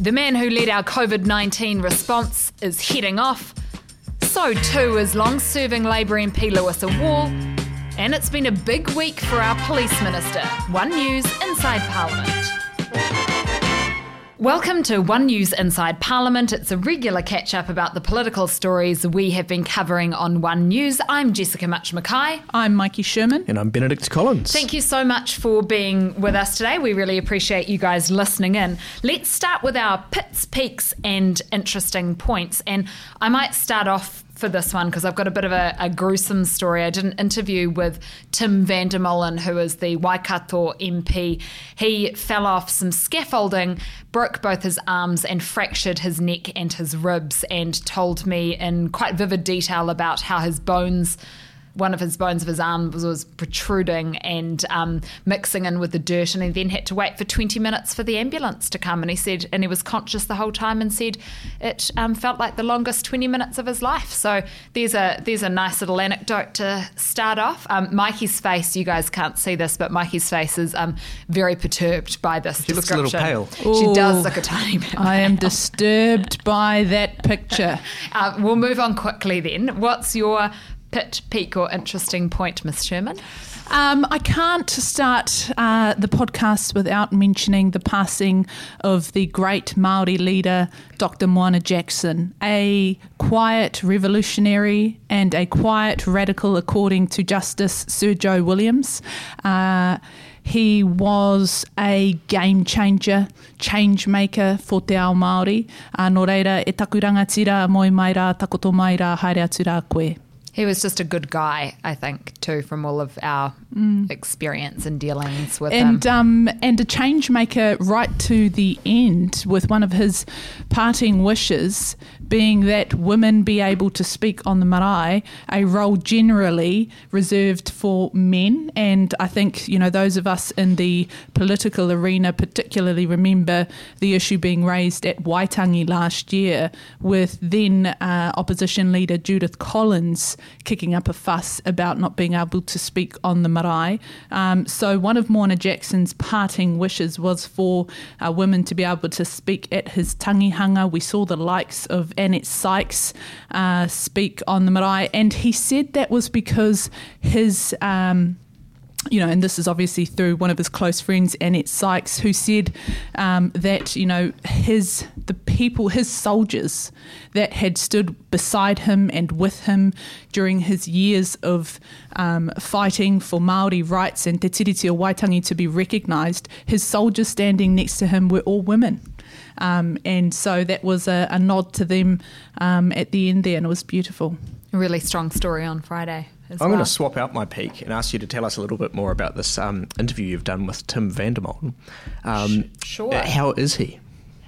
The man who led our COVID 19 response is heading off. So too is long serving Labour MP Louisa Wall. And it's been a big week for our police minister. One News Inside Parliament. Welcome to One News Inside Parliament. It's a regular catch up about the political stories we have been covering on One News. I'm Jessica Mutch McKay. I'm Maiki Sherman. And I'm Benedict Collins. Thank you so much for being with us today. We really appreciate you guys listening in. Let's start with our pits, peaks, and interesting points. And I might start off for this one because I've got a bit of a, a, gruesome story. I did an interview with Tim van der Molen, who is the Waikato MP. He fell off some scaffolding, broke both his arms, and fractured his neck and his ribs, and told me in quite vivid detail about how his bones one of his bones of his arm was, was protruding and um, mixing in with the dirt, and he then had to wait for 20 minutes for the ambulance to come. And he said, and he was conscious the whole time, and said it um, felt like the longest 20 minutes of his life. So there's a there's a nice little anecdote to start off. Um, Maiki's face, you guys can't see this, but Maiki's face is um, very perturbed by this. She looks a little pale. She does look a tiny bit. I am disturbed by that picture. Uh, we'll move on quickly then. What's your pit, peak, or interesting point, Miss Sherman? Um, I can't start uh, the podcast without mentioning the passing of the great Maori leader, Dr. Moana Jackson, a quiet revolutionary and a quiet radical, according to Justice Sir Joe Williams. Uh, he was a game changer, change maker for te ao Māori. Uh, no reira, e taku rangatira, moe mai rā, takoto mai rā, haere atu rā koe. He was just a good guy, I think, too, from all of our mm. experience and dealings with and. Um, and a change maker right to the end with one of his parting wishes being that women be able to speak on the marae, a role generally reserved for men. And I think, you know, those of us in the political arena particularly remember the issue being raised at Waitangi last year with then uh, opposition leader Judith Collins kicking up a fuss about not being able to speak on the marae. Um, so one of Moana Jackson's parting wishes was for uh, women to be able to speak at his tangihanga. We saw the likes of Annette Sykes uh, speak on the marae, and he said that was because his. Um, you know, and this is obviously through one of his close friends, Annette Sykes, who said um, that you know his the people, his soldiers that had stood beside him and with him during his years of um, fighting for Maori rights and Te Tiriti o Waitangi to be recognised, his soldiers standing next to him were all women. Um, and so that was a, a nod to them um, at the end there, and it was beautiful. A really strong story on Friday. I'm well. going to swap out my peak and ask you to tell us a little bit more about this um, interview you've done with Tim van der Molen. Um, sure. How is he?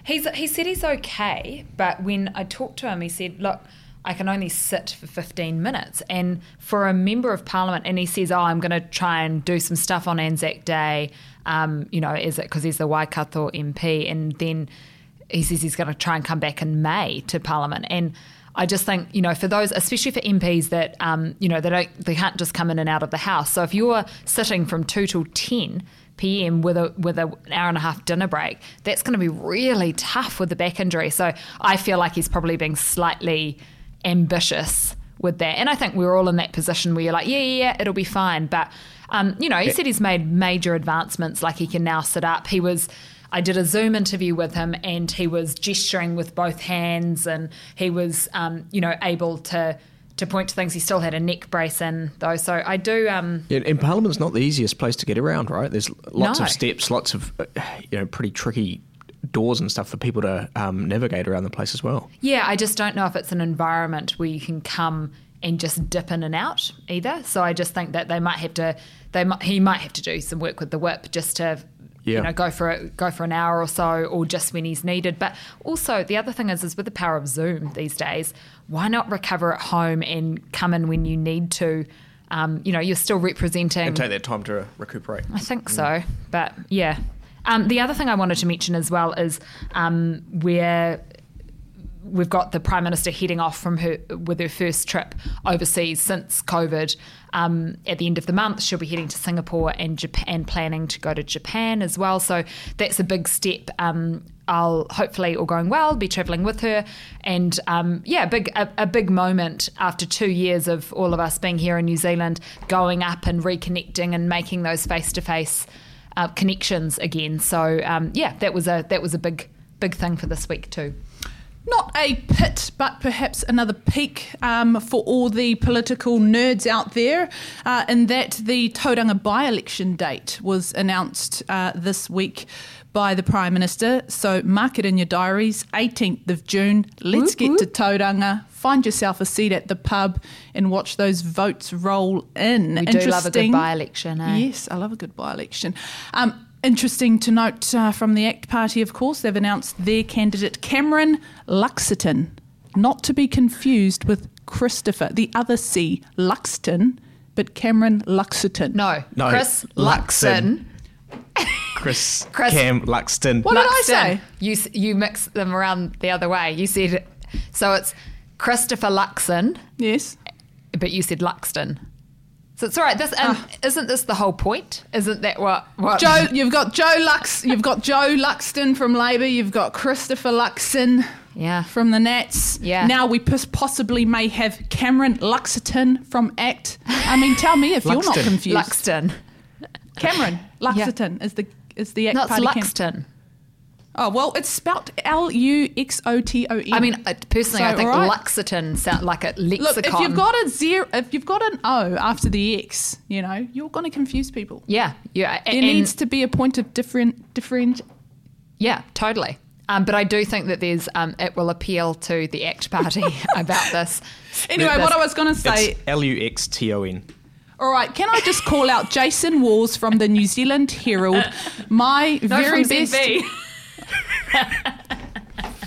He's, he said he's okay, but when I talked to him, he said, look, I can only sit for 15 minutes. And for a member of parliament, and he says, oh, I'm going to try and do some stuff on Anzac Day, um, you know, is it because he's the Waikato MP? And then he says he's going to try and come back in May to Parliament. And I just think, you know, for those, especially for MPs that, um, you know, they don't, they can't just come in and out of the house. So if you're sitting from two till ten p.m. with a with an hour and a half dinner break, that's going to be really tough with the back injury. So I feel like he's probably being slightly ambitious with that. And I think we're all in that position where you're like, yeah, yeah, yeah it'll be fine. But um, you know, he said he's made major advancements. Like he can now sit up. He was I did a Zoom interview with him, and he was gesturing with both hands, and he was, um, you know, able to to point to things. He still had a neck brace in though, so I do. Um, yeah, and Parliament's not the easiest place to get around, right? There's lots no. of steps, lots of you know pretty tricky doors and stuff for people to um, navigate around the place as well. Yeah, I just don't know if it's an environment where you can come and just dip in and out either. So I just think that they might have to, they might, he might have to do some work with the whip just to yeah. you know, go for it, go for an hour or so, or just when he's needed. But also, the other thing is, is with the power of Zoom these days, why not recover at home and come in when you need to? Um, you know, you're still representing and take that time to recuperate. I think mm. so, but yeah. Um, the other thing I wanted to mention as well is um, where we've got the prime minister heading off from her with her first trip overseas since COVID. Um, at the end of the month, she'll be heading to Singapore and Japan, planning to go to Japan as well. So that's a big step. Um, I'll hopefully, all going well, be travelling with her, and um, yeah, big a, a, big moment after two years of all of us being here in New Zealand, going up and reconnecting and making those face to face connections again. So um, yeah, that was a that was a big big thing for this week too not a pit, but perhaps another peak um, for all the political nerds out there, uh, in that the Tauranga by election date was announced uh, this week by the Prime Minister. So mark it in your diaries, 18th of June. Let's get to Tauranga. Find yourself a seat at the pub and watch those votes roll in. We do love a good by election. Eh? Yes, I love a good by election. Um, Interesting to note uh, from the ACT Party, of course, they've announced their candidate Cameron Luxton, not to be confused with Christopher, the other C, Luxton, but Cameron Luxton. No, no Chris Luxon. Chris, Chris Cam Luxton. What did I say? You you mix them around the other way. You said so. It's Christopher Luxon. Yes, but you said Luxton. So it's all right. This um, isn't this the whole point? Isn't that what, what? Joe, you've got Joe Lux, you've got Jo Luxton from Labor, you've got Christopher Luxon, yeah, from the Nats. Yeah. Now we possibly may have Cameron Luxton from ACT. I mean, tell me if you're not confused. Luxton. Cameron Luxton yeah. is the is the ACT Not party. Luxton. Oh well, it's spelt L U X O T O N. I mean, uh, personally, so, I think right. Luxiton sound like a lexicon. Look, if you've got a zero, if you've got an O after the X, you know, you're going to confuse people. Yeah, yeah. There needs to be a point of different, different. Yeah, totally. Um, but I do think that there's um, it will appeal to the ACT Party about this. Anyway, this, what I was going to say. L U X T O N. All right, can I just call out Jason Walls from the New Zealand Herald, my no, very best. ZB.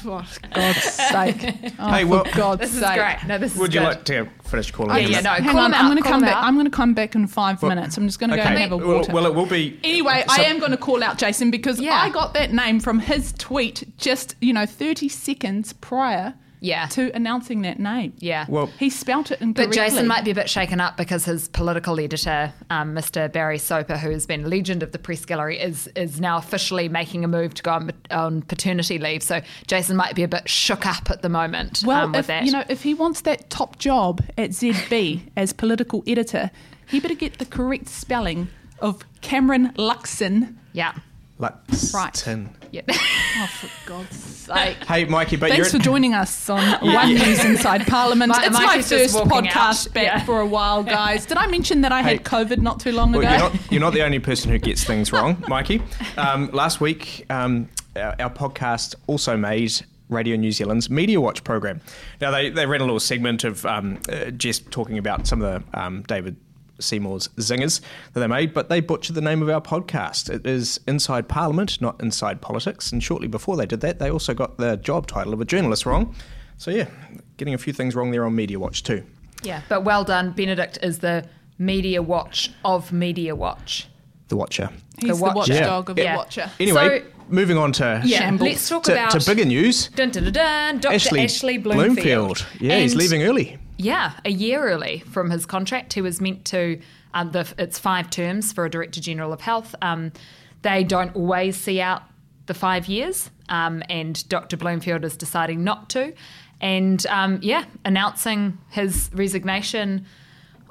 For God's sake. Oh, hey, well, for God's this sake. is great. No, this Would is you good. like to finish calling? Yeah, yeah, no. Hang call on, out, I'm going to come back. out. I'm going to come back in five well, minutes. I'm just going to okay. go and have a water. Well, well, it will be. Anyway, so, I am going to call out Jason because yeah. I got that name from his tweet just you know 30 seconds prior yeah. to announcing that name. Yeah. Well, he spelt it incorrectly. But Jason might be a bit shaken up because his political editor, um, Mr. Barry Soper, who has been a legend of the press gallery, is is now officially making a move to go on, on paternity leave. So Jason might be a bit shook up at the moment. Well, um, with if, that. you know, if he wants that top job at ZB as political editor, he better get the correct spelling of Cameron Luxon. Yeah. Luxton. Right. Yeah. oh, for God's sake. Hey, Maiki, but Thanks you're... for joining us on One News Inside Parliament. My, it's my first podcast out. back yeah. for a while, guys. Did I mention that I hey, had COVID not too long well, ago? You're not, you're not, the only person who gets things wrong, Maiki. Um, last week, um, our, our podcast also made Radio New Zealand's Media Watch program. Now, they, they ran a little segment of um, uh, Jess talking about some of the um, David Seymour's zingers that they made, but they butchered the name of our podcast. It is Inside Parliament, not Inside Politics. And shortly before they did that, they also got the job title of a journalist wrong. So, yeah, getting a few things wrong there on Media Watch, too. Yeah, but well done. Benedict is the Media Watch of Media Watch. The Watcher. He's the, watcher. watchdog yeah. of yeah. the Watcher. Anyway, so, moving on to yeah, Shambles. let's talk to, about to bigger news. Dun, dun, dun, dun, Dr. Ashley, Ashley Bloomfield. Yeah, he's leaving early. Yeah, a year early from his contract. He was meant to, um, the, it's five terms for a Director General of Health. Um, they don't always see out the five years, um, and Dr. Bloomfield is deciding not to. And um, yeah, announcing his resignation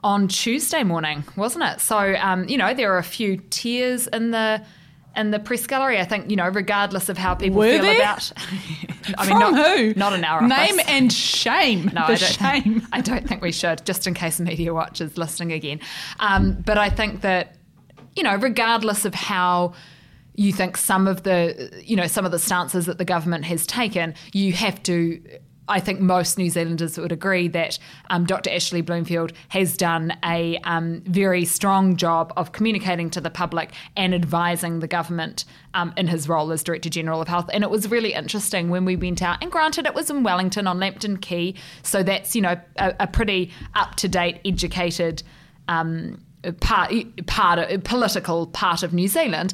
on Tuesday morning, wasn't it? So, um, you know, there are a few tears in the. In the press gallery, I think you know, regardless of how people Were feel there? about. I From not, who? Not in our Name office. and shame. No, the I don't. shame. I don't think we should, just in case Media Watch is listening again. Um, but I think that you know, regardless of how you think some of the you know some of the stances that the government has taken, you have to. I think most New Zealanders would agree that um, Dr. Ashley Bloomfield has done a um, very strong job of communicating to the public and advising the government um, in his role as Director General of Health. And it was really interesting when we went out, and granted, it was in Wellington on Lambton Quay, so that's, you know, a, a pretty up to date, educated um, part, part political part of New Zealand.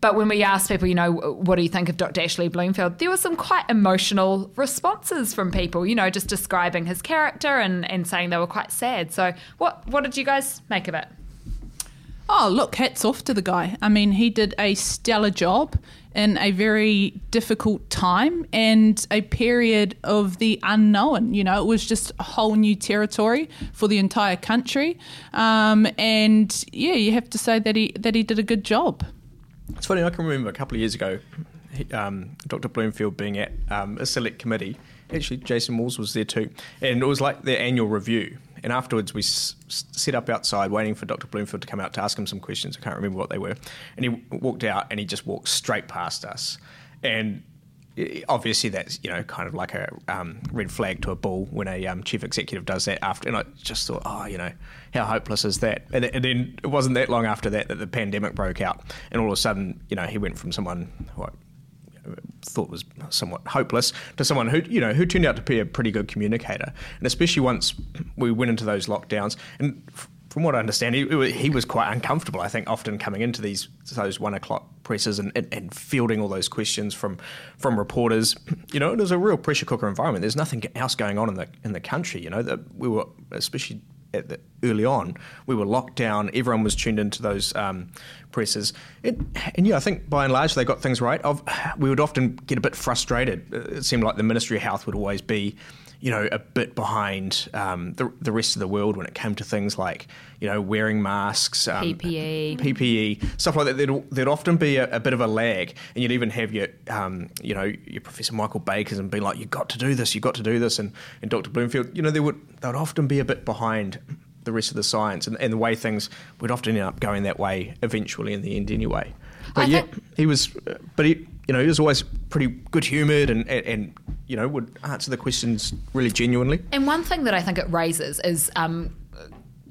but when we asked people, you know, what do you think of Dr. Ashley Bloomfield, there were some quite emotional responses from people, you know, just describing his character and, and saying they were quite sad. So, what what did you guys make of it? Oh, look, hats off to the guy. I mean, he did a stellar job in a very difficult time and a period of the unknown. You know, it was just a whole new territory for the entire country. Um, and yeah, you have to say that he that he did a good job. It's funny. I can remember a couple of years ago, he, um, Dr. Bloomfield being at um, a select committee. Actually, Jason Walls was there too, and it was like their annual review. And afterwards, we s- up outside waiting for Dr. Bloomfield to come out to ask him some questions. I can't remember what they were. And he walked out and he just walked straight past us. And obviously, that's you know kind of like a um, red flag to a bull when a um, chief executive does that. After, and I just thought, oh, you know, how hopeless is that? And, and, then it wasn't that long after that that the pandemic broke out, and all of a sudden, you know, he went from someone. What, thought was somewhat hopeless to someone who you know who turned out to be a pretty good communicator, and especially once we went into those lockdowns. And from what I understand, he, he was quite uncomfortable. I think often coming into these those one o'clock presses and, and, and, fielding all those questions from from reporters. You know, it was a real pressure cooker environment. There's nothing else going on in the in the country. You know, that we were especially the, early on, we were locked down. Everyone was tuned into those um, presses, it, and yeah, I think by and large they got things right. I've, we would often get a bit frustrated. It seemed like the Ministry of Health would always be, you know, a bit behind um, the, the rest of the world when it came to things like, you know, wearing masks, um, PPE, PPE, stuff like that. There'd, there'd often be a, a, bit of a lag, and you'd even have your, um, you know, your Professor Michael Bakers and be like, "You've got to do this, You've got to do this," and, and Dr. Bloomfield, you know, they would they would often be a bit behind the rest of the science and, and the way things would often end up going that way eventually in the end anyway. But I yeah, he was, but he, you know, he was always pretty good humoured and, and, and, you know, would answer the questions really genuinely. And one thing that I think it raises is um,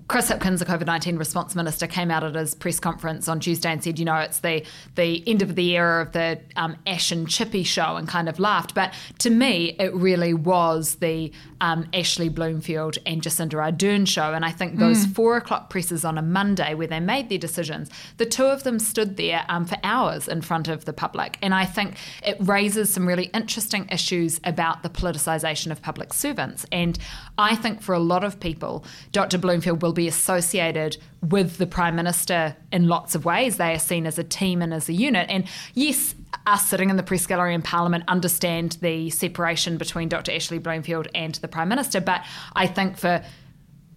Chris Hipkins, the COVID nineteen response minister, came out at his press conference on Tuesday and said, you know, it's the the end of the era of the um, Ash and Chippy show, and kind of laughed. But to me, it really was the um, Ashley Bloomfield and Jacinda Ardern show. And I think those mm. four o'clock presses on a Monday where they made their decisions, the two of them stood there um, for hours in front of the public. And I think it raises some really interesting issues about the politicisation of public servants. And I think for a lot of people, Dr. Bloomfield will be associated with the Prime Minister in lots of ways. They are seen as a team and as a unit. And yes, us sitting in the press gallery in Parliament understand the separation between Dr. Ashley Bloomfield and the Prime Minister. But I think for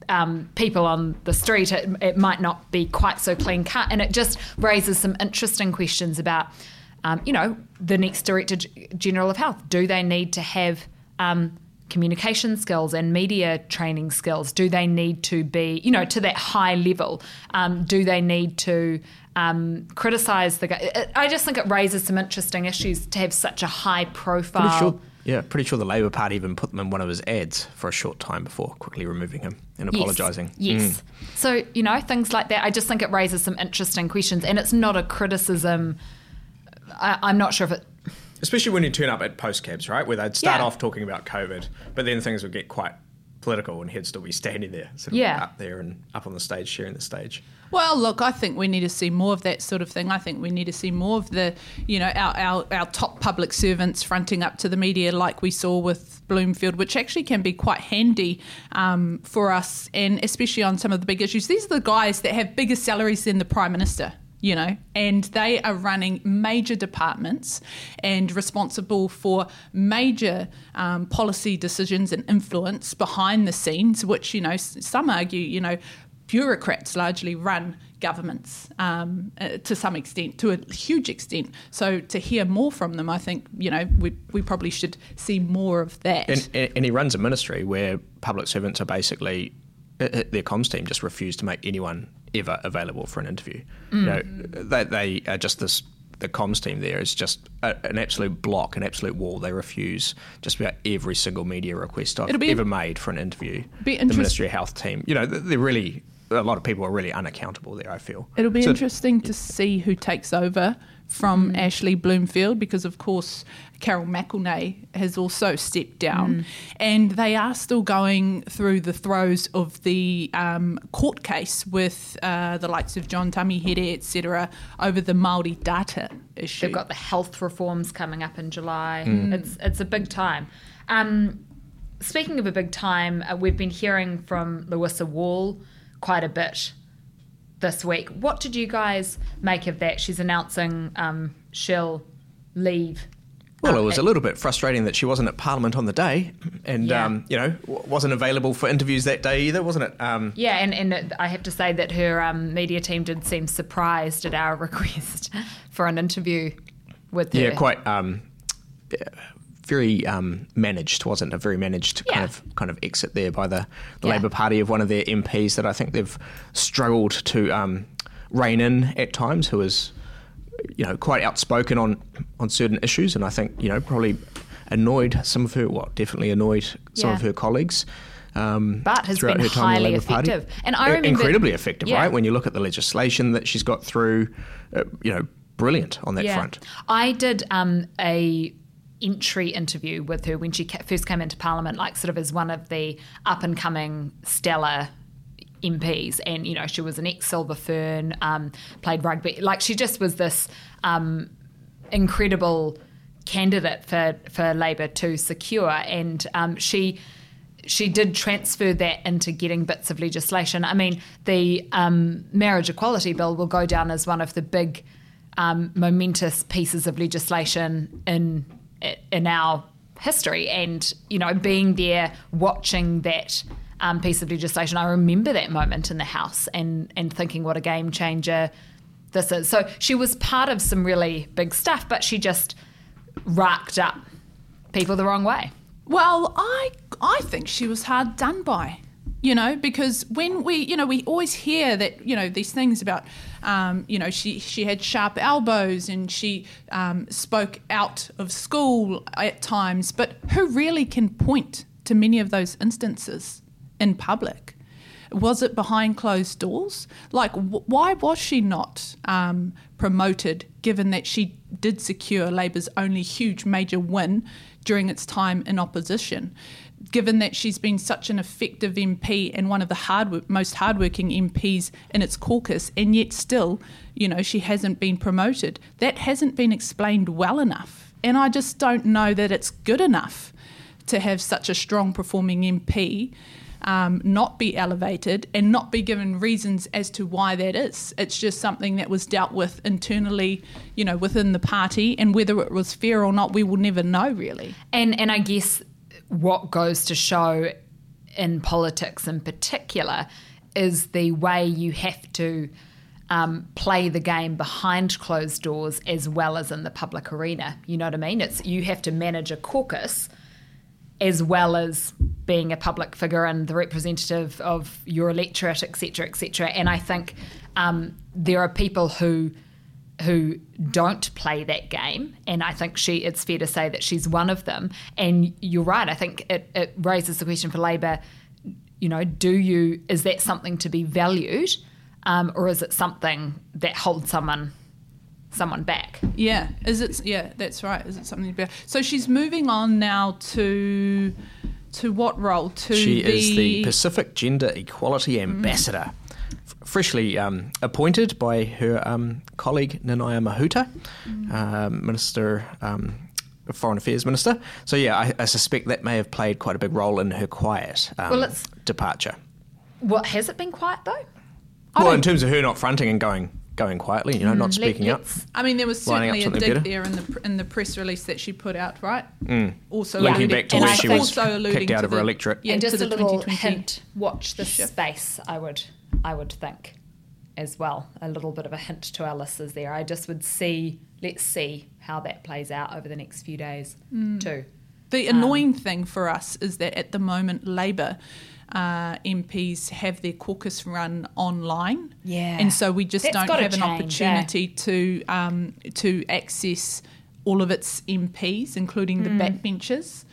um, people on the street, it, it, might not be quite so clean cut. And it just raises some interesting questions about, um, you know, the next Director General of Health. Do they need to have um, communication skills and media training skills? Do they need to be, you know, to that high level? Um, do they need to um, criticize the guy? I just think it raises some interesting issues to have such a high profile. Pretty sure, yeah, pretty sure the Labour Party even put them in one of his ads for a short time before quickly removing him and apologising. Yes. yes. Mm. So, you know, things like that. I just think it raises some interesting questions. And it's not a criticism. I, I'm not sure if it especially when you turn up at post cabs, right, where they'd start yeah. off talking about COVID, but then things would get quite political and he'd still be standing there, sort of yeah. up there and up on the stage, sharing the stage. Well, look, I think we need to see more of that sort of thing. I think we need to see more of the, you know, our, our, our top public servants fronting up to the media like we saw with Bloomfield, which actually can be quite handy um, for us, and especially on some of the big issues. These are the guys that have bigger salaries than the Prime Minister you know, and they are running major departments and responsible for major um, policy decisions and influence behind the scenes, which, you know, some argue, you know, bureaucrats largely run governments um, uh, to some extent, to a huge extent. So to hear more from them, I think you know we we probably should see more of that. And, and he runs a ministry where public servants are basically their comms team just refuse to make anyone ever available for an interview. Mm. You know, they, they are just this. The comms team there is just a, an absolute block, an absolute wall. They refuse just about every single media request I've ever made for an interview. Be the Ministry of Health team, you know, they're really a lot of people are really unaccountable there. I feel It'll be So- interesting to see who takes over from Mm. Ashley Bloomfield because, of course, Carol McElnay has also stepped down, Mm. and they are still going through the throes of the um, court case with uh, the likes of John Tamihere, etc., over the Maori data issue. They've got the health reforms coming up in July. Mm. It's it's a big time. Um, speaking of a big time, uh, we've been hearing from Louisa Wall quite a bit this week. What did you guys make of that? She's announcing um, she'll leave. Well, uh, it was a little bit frustrating that she wasn't at Parliament on the day, and Yeah. um, you know wasn't available for interviews that day either, wasn't it? Um, Yeah, and, and it- I have to say that her um, media team did seem surprised at our request for an interview with her. yeah, quite um, yeah, very um, managed, wasn't it? A very managed kind of kind of exit there by the, the Yeah. Labor Party of one of their MPs that I think they've struggled to um, rein in at times, who is you know quite outspoken on on certain issues, and I think you know probably annoyed some of her, well, definitely annoyed some Yeah. of her colleagues. Um, But has been her time highly Labour Party. effective. And I I- remember- incredibly effective, Yeah. right? When you look at the legislation that she's got through, uh, you know, brilliant on that front. I did um, a entry interview with her when she first came into Parliament, like sort of as one of the up and coming stellar MPs, and you know she was an ex Silver Fern, um, played rugby, like she just was this um, incredible candidate for for Labor to secure, and um, she she did transfer that into getting bits of legislation. I mean, the um, marriage equality bill will go down as one of the big um, momentous pieces of legislation in in our history, and you know, being there watching that. Um, piece of legislation. I remember that moment in the House and and thinking what a game changer this is. So she was part of some really big stuff, but she just racked up people the wrong way. Well, I I think she was hard done by. You know, because when we, you know, we always hear that, you know, these things about, um, you know, she she had sharp elbows and she um, spoke out of school at times, but who really can point to many of those instances in public? Was it behind closed doors? Like, why was she not um, promoted, given that she did secure Labour's only huge major win during its time in opposition? Given that she's been such an effective MP and one of the hard, most hardworking MPs in its caucus, and yet still, you know, she hasn't been promoted. That hasn't been explained well enough. And I just don't know that it's good enough to have such a strong performing MP um, not be elevated and not be given reasons as to why that is. It's just something that was dealt with internally, you know, within the party, and whether it was fair or not, we will never know really. And and I guess what goes to show in politics in particular is the way you have to um, play the game behind closed doors as well as in the public arena. You know what I mean? It's you have to manage a caucus as well as being a public figure and the representative of your electorate, et cetera, et cetera. And I think um, there are people who who don't play that game, and I think she. It's fair to say that she's one of them. And you're right. I think it, it raises the question for Labor. You know, do you is that something to be valued, um, or is it something that holds someone someone back? Yeah, is it? Yeah, that's right. Is it something about? So she's moving on now to to what role? To She the, is the Pacific Gender Equality Ambassador, f- freshly um, appointed by her um, colleague Nanaia Mahuta, um, Minister, um, Foreign Affairs Minister. So yeah, I, I suspect that may have played quite a big role in her quiet um, Well, it's- departure. What has it been quiet though? Well, in terms of her not fronting and going going quietly, you know, not speaking up. I mean, there was Lining up certainly a something dig better. there in the pr- in the press release that she put out, right? Also, Yeah. Linking back to And where I she was also alluding kicked out to of her electorate. Yeah, and to just a little hint watch the space i would i would think as well a little bit of a hint to our listeners there i just would see let's see how that plays out over the next few days Mm. too The annoying thing for us is that at the moment, Labor uh, MPs have their caucus run online. Yeah. And so we just That's don't gotta have an change, opportunity to um, to access all of its MPs, including the backbenchers.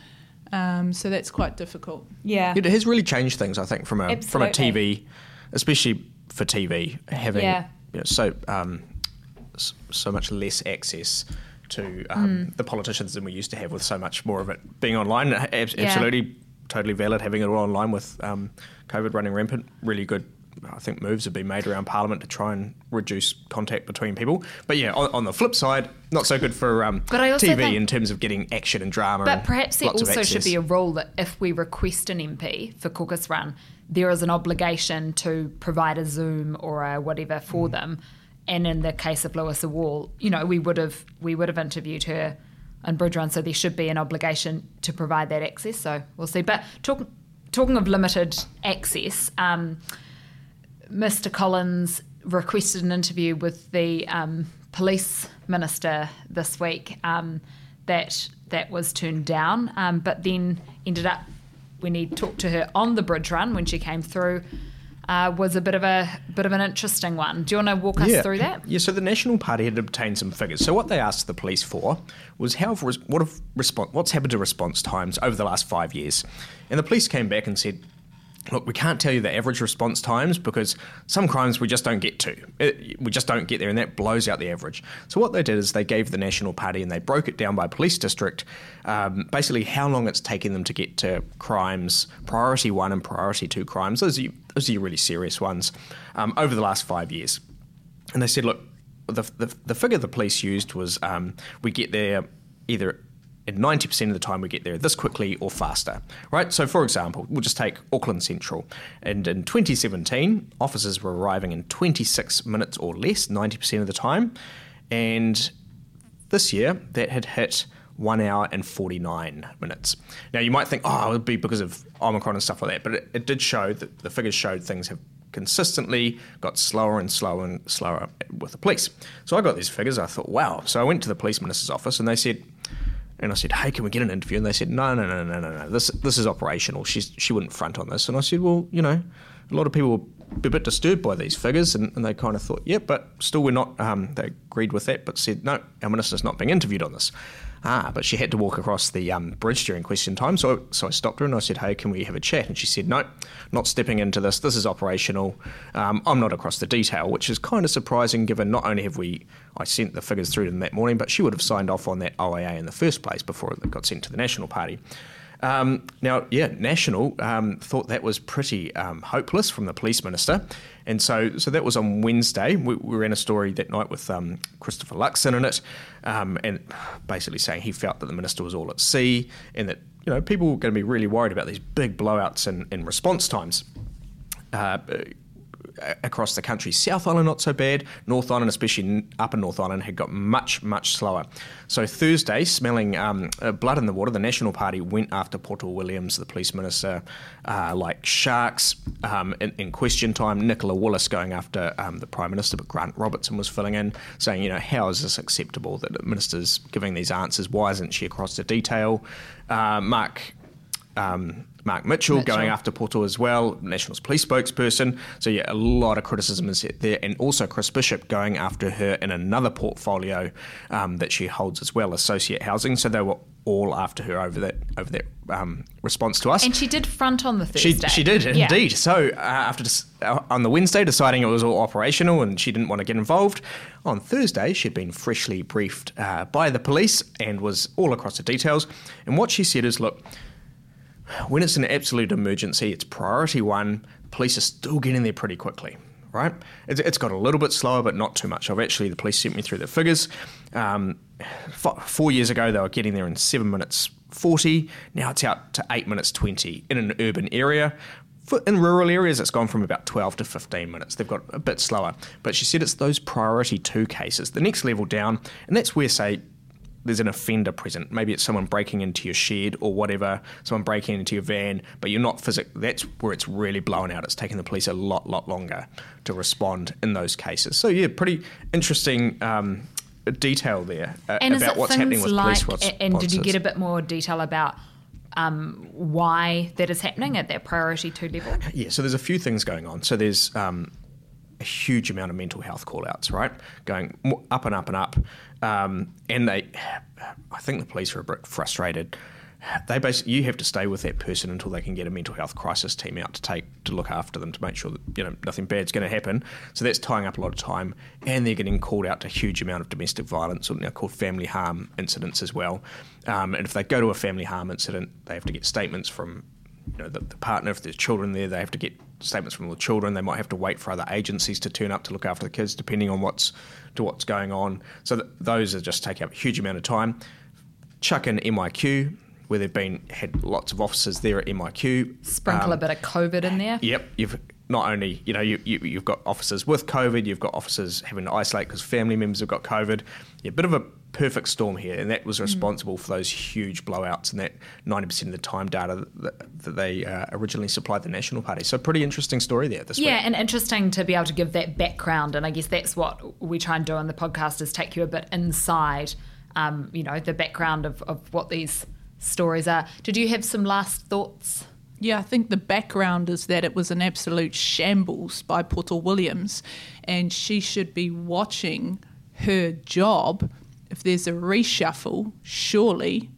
Um, so that's quite difficult. yeah It has really changed things, I think, from a from a Absolutely. TV especially for TV, having Yeah. you know, so um, so much less access to um, Hmm. the politicians than we used to have, with so much more of it being online. Ab- Absolutely, totally valid having it all online with um, COVID running rampant. Really good. I think moves have been made around Parliament to try and reduce contact between people. But yeah, on, on the flip side, not so good for um, But I also TV in terms of getting action and drama. But and perhaps there also should be a rule that if we request an MP for caucus run, there is an obligation to provide a Zoom or a whatever for Mm. them. And in the case of Louisa Wall, you know, we would have we would have interviewed her on Bridge Run, so there should be an obligation to provide that access. So we'll see. But talk, talking of limited access, um, Mr. Collins requested an interview with the um, police minister this week. Um, that that was turned down, um, but then ended up when he talked to her on the bridge run when she came through. Uh, was a bit of a bit of an interesting one. Do you want to walk us through that? Yeah, so the National Party had obtained some figures. So what they asked the police for was how have what have what's happened to response times over the last five years, and the police came back and said. Look, we can't tell you the average response times because some crimes we just don't get to. It, we just don't get there, and that blows out the average. So, what they did is they gave the National Party and they broke it down by police district, um, basically how long it's taking them to get to crimes, priority one and priority two crimes. Those are, those are your really serious ones um, over the last five years. And they said, look, the, the, the figure the police used was um, we get there either in 90% of the time we get there this quickly or faster, right? So, for example, we'll just take Auckland Central. And in 2017, officers were arriving in 26 minutes or less, 90% of the time. And this year, that had hit one hour and 49 minutes. Now, you might think, oh, it would be because of Omicron and stuff like that, but it, it did show that the figures showed things have consistently got slower and slower and slower with the police. So I got these figures. I thought, wow. So I went to the police minister's office and they said, and I said, hey, can we get an interview? And they said, no, no, no, no, no, no. This this is operational. She's she wouldn't front on this. And I said, well, you know, a lot of people be a bit disturbed by these figures, and, and they kind of thought, yeah, but still we're not. Um, they agreed with that, but said, no, our minister's not being interviewed on this. Ah, but she had to walk across the um, bridge during question time, so so I stopped her and I said, hey, can we have a chat? And she said, no, not stepping into this. This is operational. Um, I'm not across the detail, which is kind of surprising given not only have we I sent the figures through to them that morning, but she would have signed off on that OIA in the first place before it got sent to the National Party. Um, now, yeah, National um, thought that was pretty um, hopeless from the police minister, and so so that was on Wednesday. We, we ran a story that night with um, Christopher Luxon in it, um, and basically saying he felt that the minister was all at sea, and that you know people were going to be really worried about these big blowouts in, response times. Uh, across the country. South Island not so bad. North Island, especially Upper North Island, had got much much slower. So Thursday, smelling um, uh, blood in the water, the National Party went after Poto Williams, the police minister, uh, like sharks. Um, in, in, question time, Nicola Willis going after um, the Prime Minister, but Grant Robertson was filling in, saying, you know, how is this acceptable that the minister's giving these answers? Why isn't she across the detail? Uh, Mark. Um, Mark Mitchell, Mitchell. going after Poto as well, Nationals police spokesperson. So yeah, a lot of criticism is there, and also Chris Bishop going after her in another portfolio um, that she holds as well, Associate Housing. So they were all after her over that over that um, response to us. And she did front on the Thursday. She, she did Yeah. indeed. So uh, after dis- uh, on the Wednesday deciding it was all operational and she didn't want to get involved, on Thursday she'd been freshly briefed uh, by the police and was all across the details. And what she said is, look, when it's an absolute emergency, it's priority one. Police are still getting there pretty quickly, right? It's, it's got a little bit slower, but not too much. I've actually, the police sent me through the figures. Um, four years ago, they were getting there in seven minutes 40. Now it's out to eight minutes 20 in an urban area. For- In rural areas, it's gone from about 12 to 15 minutes. They've got a bit slower. But she said it's those priority two cases, the next level down, and that's where, say, there's an offender present. Maybe it's someone breaking into your shed or whatever, someone breaking into your van, but you're not physical. That's where it's really blown out. It's taken the police a lot, lot longer to respond in those cases. So yeah, pretty interesting um, detail there uh, about what's happening with like, police responses. and did you get a bit more detail about um, why that is happening at that priority two level? Yeah, so there's a few things going on. So there's um, a huge amount of mental health call outs, right? Going up and up and up. Um, and they, I think the police are a bit frustrated. they basically you have to stay with that person until they can get a mental health crisis team out to take to look after them to make sure that you know nothing bad's going to happen. So that's tying up a lot of time, and they're getting called out to a huge amount of domestic violence, or now called family harm incidents as well. Um, and if they go to a family harm incident, they have to get statements from you know the, the partner. If there's children there, they have to get statements from the children. They might have to wait for other agencies to turn up to look after the kids, depending on what's to what's going on. So those are just taking up a huge amount of time. Chuck in MIQ, where they've been had lots of officers there at MIQ. Sprinkle um, a bit of COVID in there. Yep, you've not only you know you, you have got officers with COVID, you've got officers having to isolate because family members have got COVID. Yeah, a bit of a perfect storm here, and that was mm. responsible mm. for those huge blowouts and that ninety percent of the time data that, that they uh, originally supplied the National Party. So pretty interesting story there this yeah, week. and interesting to be able to give that background, and I guess that's what we try and do on the podcast is take you a bit inside, um, you know, the background of, of what these stories are. Did you have some last thoughts? Yeah, I think the background is that it was an absolute shambles by Poto Williams, and she should be watching her job. If there's a reshuffle, surely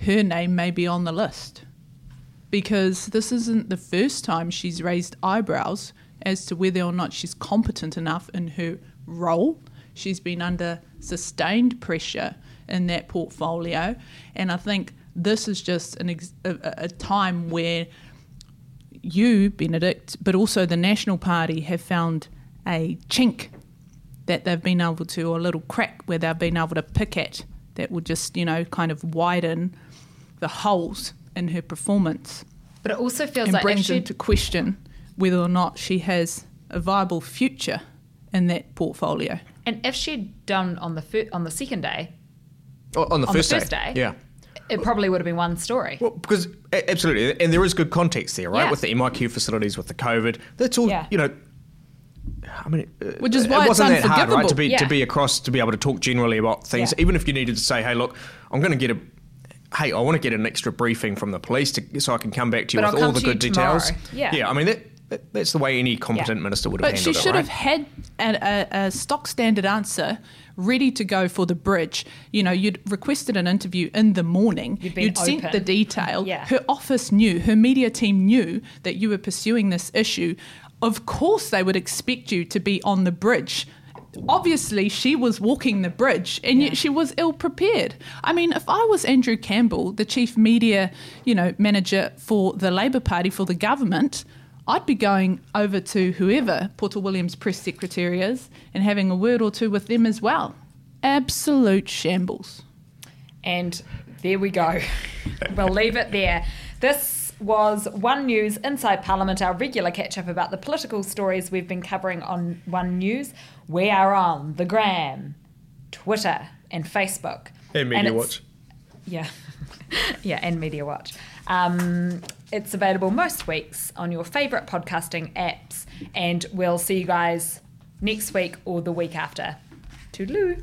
her name may be on the list. Because this isn't the first time she's raised eyebrows as to whether or not she's competent enough in her role. She's been under sustained pressure in that portfolio, and I think this is just ex- a, a time where you, Benedict, but also the National Party have found a chink that they've been able to, or a little crack where they've been able to pick at that will just, you know, kind of widen the holes in her performance. But it also feels and like brings into question whether or not she has a viable future in that portfolio. And if she'd done on the fir- on the second day, oh, on the, on first, the first day, day, yeah, it probably would have been one story. Well, because absolutely, and there is good context there, right? Yeah. With the MIQ facilities, with the COVID, that's all. Yeah. You know, I mean, which is why it wasn't that hard, right? To be yeah. to be across, to be able to talk generally about things, even if you needed to say, "Hey, look, I'm going to get a." Hey, I want to get an extra briefing from the police to, so I can come back to you but with all the good details. Yeah, yeah. I mean that, that's the way any competent minister would have but handled it. But she should right? have had a, a, a stock standard answer ready to go for the bridge. You know, you'd requested an interview in the morning. You'd, you'd sent the detail. Yeah. Her office knew, her media team knew that you were pursuing this issue. Of course, they would expect you to be on the bridge obviously she was walking the bridge and yet she was ill prepared. I mean, if I was Andrew Campbell, the chief media, you know, manager for the Labour Party for the government, I'd be going over to whoever Poto Williams press secretary is and having a word or two with them as well. Absolute shambles. And there we go. we'll leave it there. This was One News Inside Parliament, our regular catch up about the political stories we've been covering on One News. We are on the gram, Twitter, and Facebook. And Media and Watch. Yeah. yeah, and Media Watch. Um, it's available most weeks on your favourite podcasting apps, and we'll see you guys next week or the week after. Toodaloo.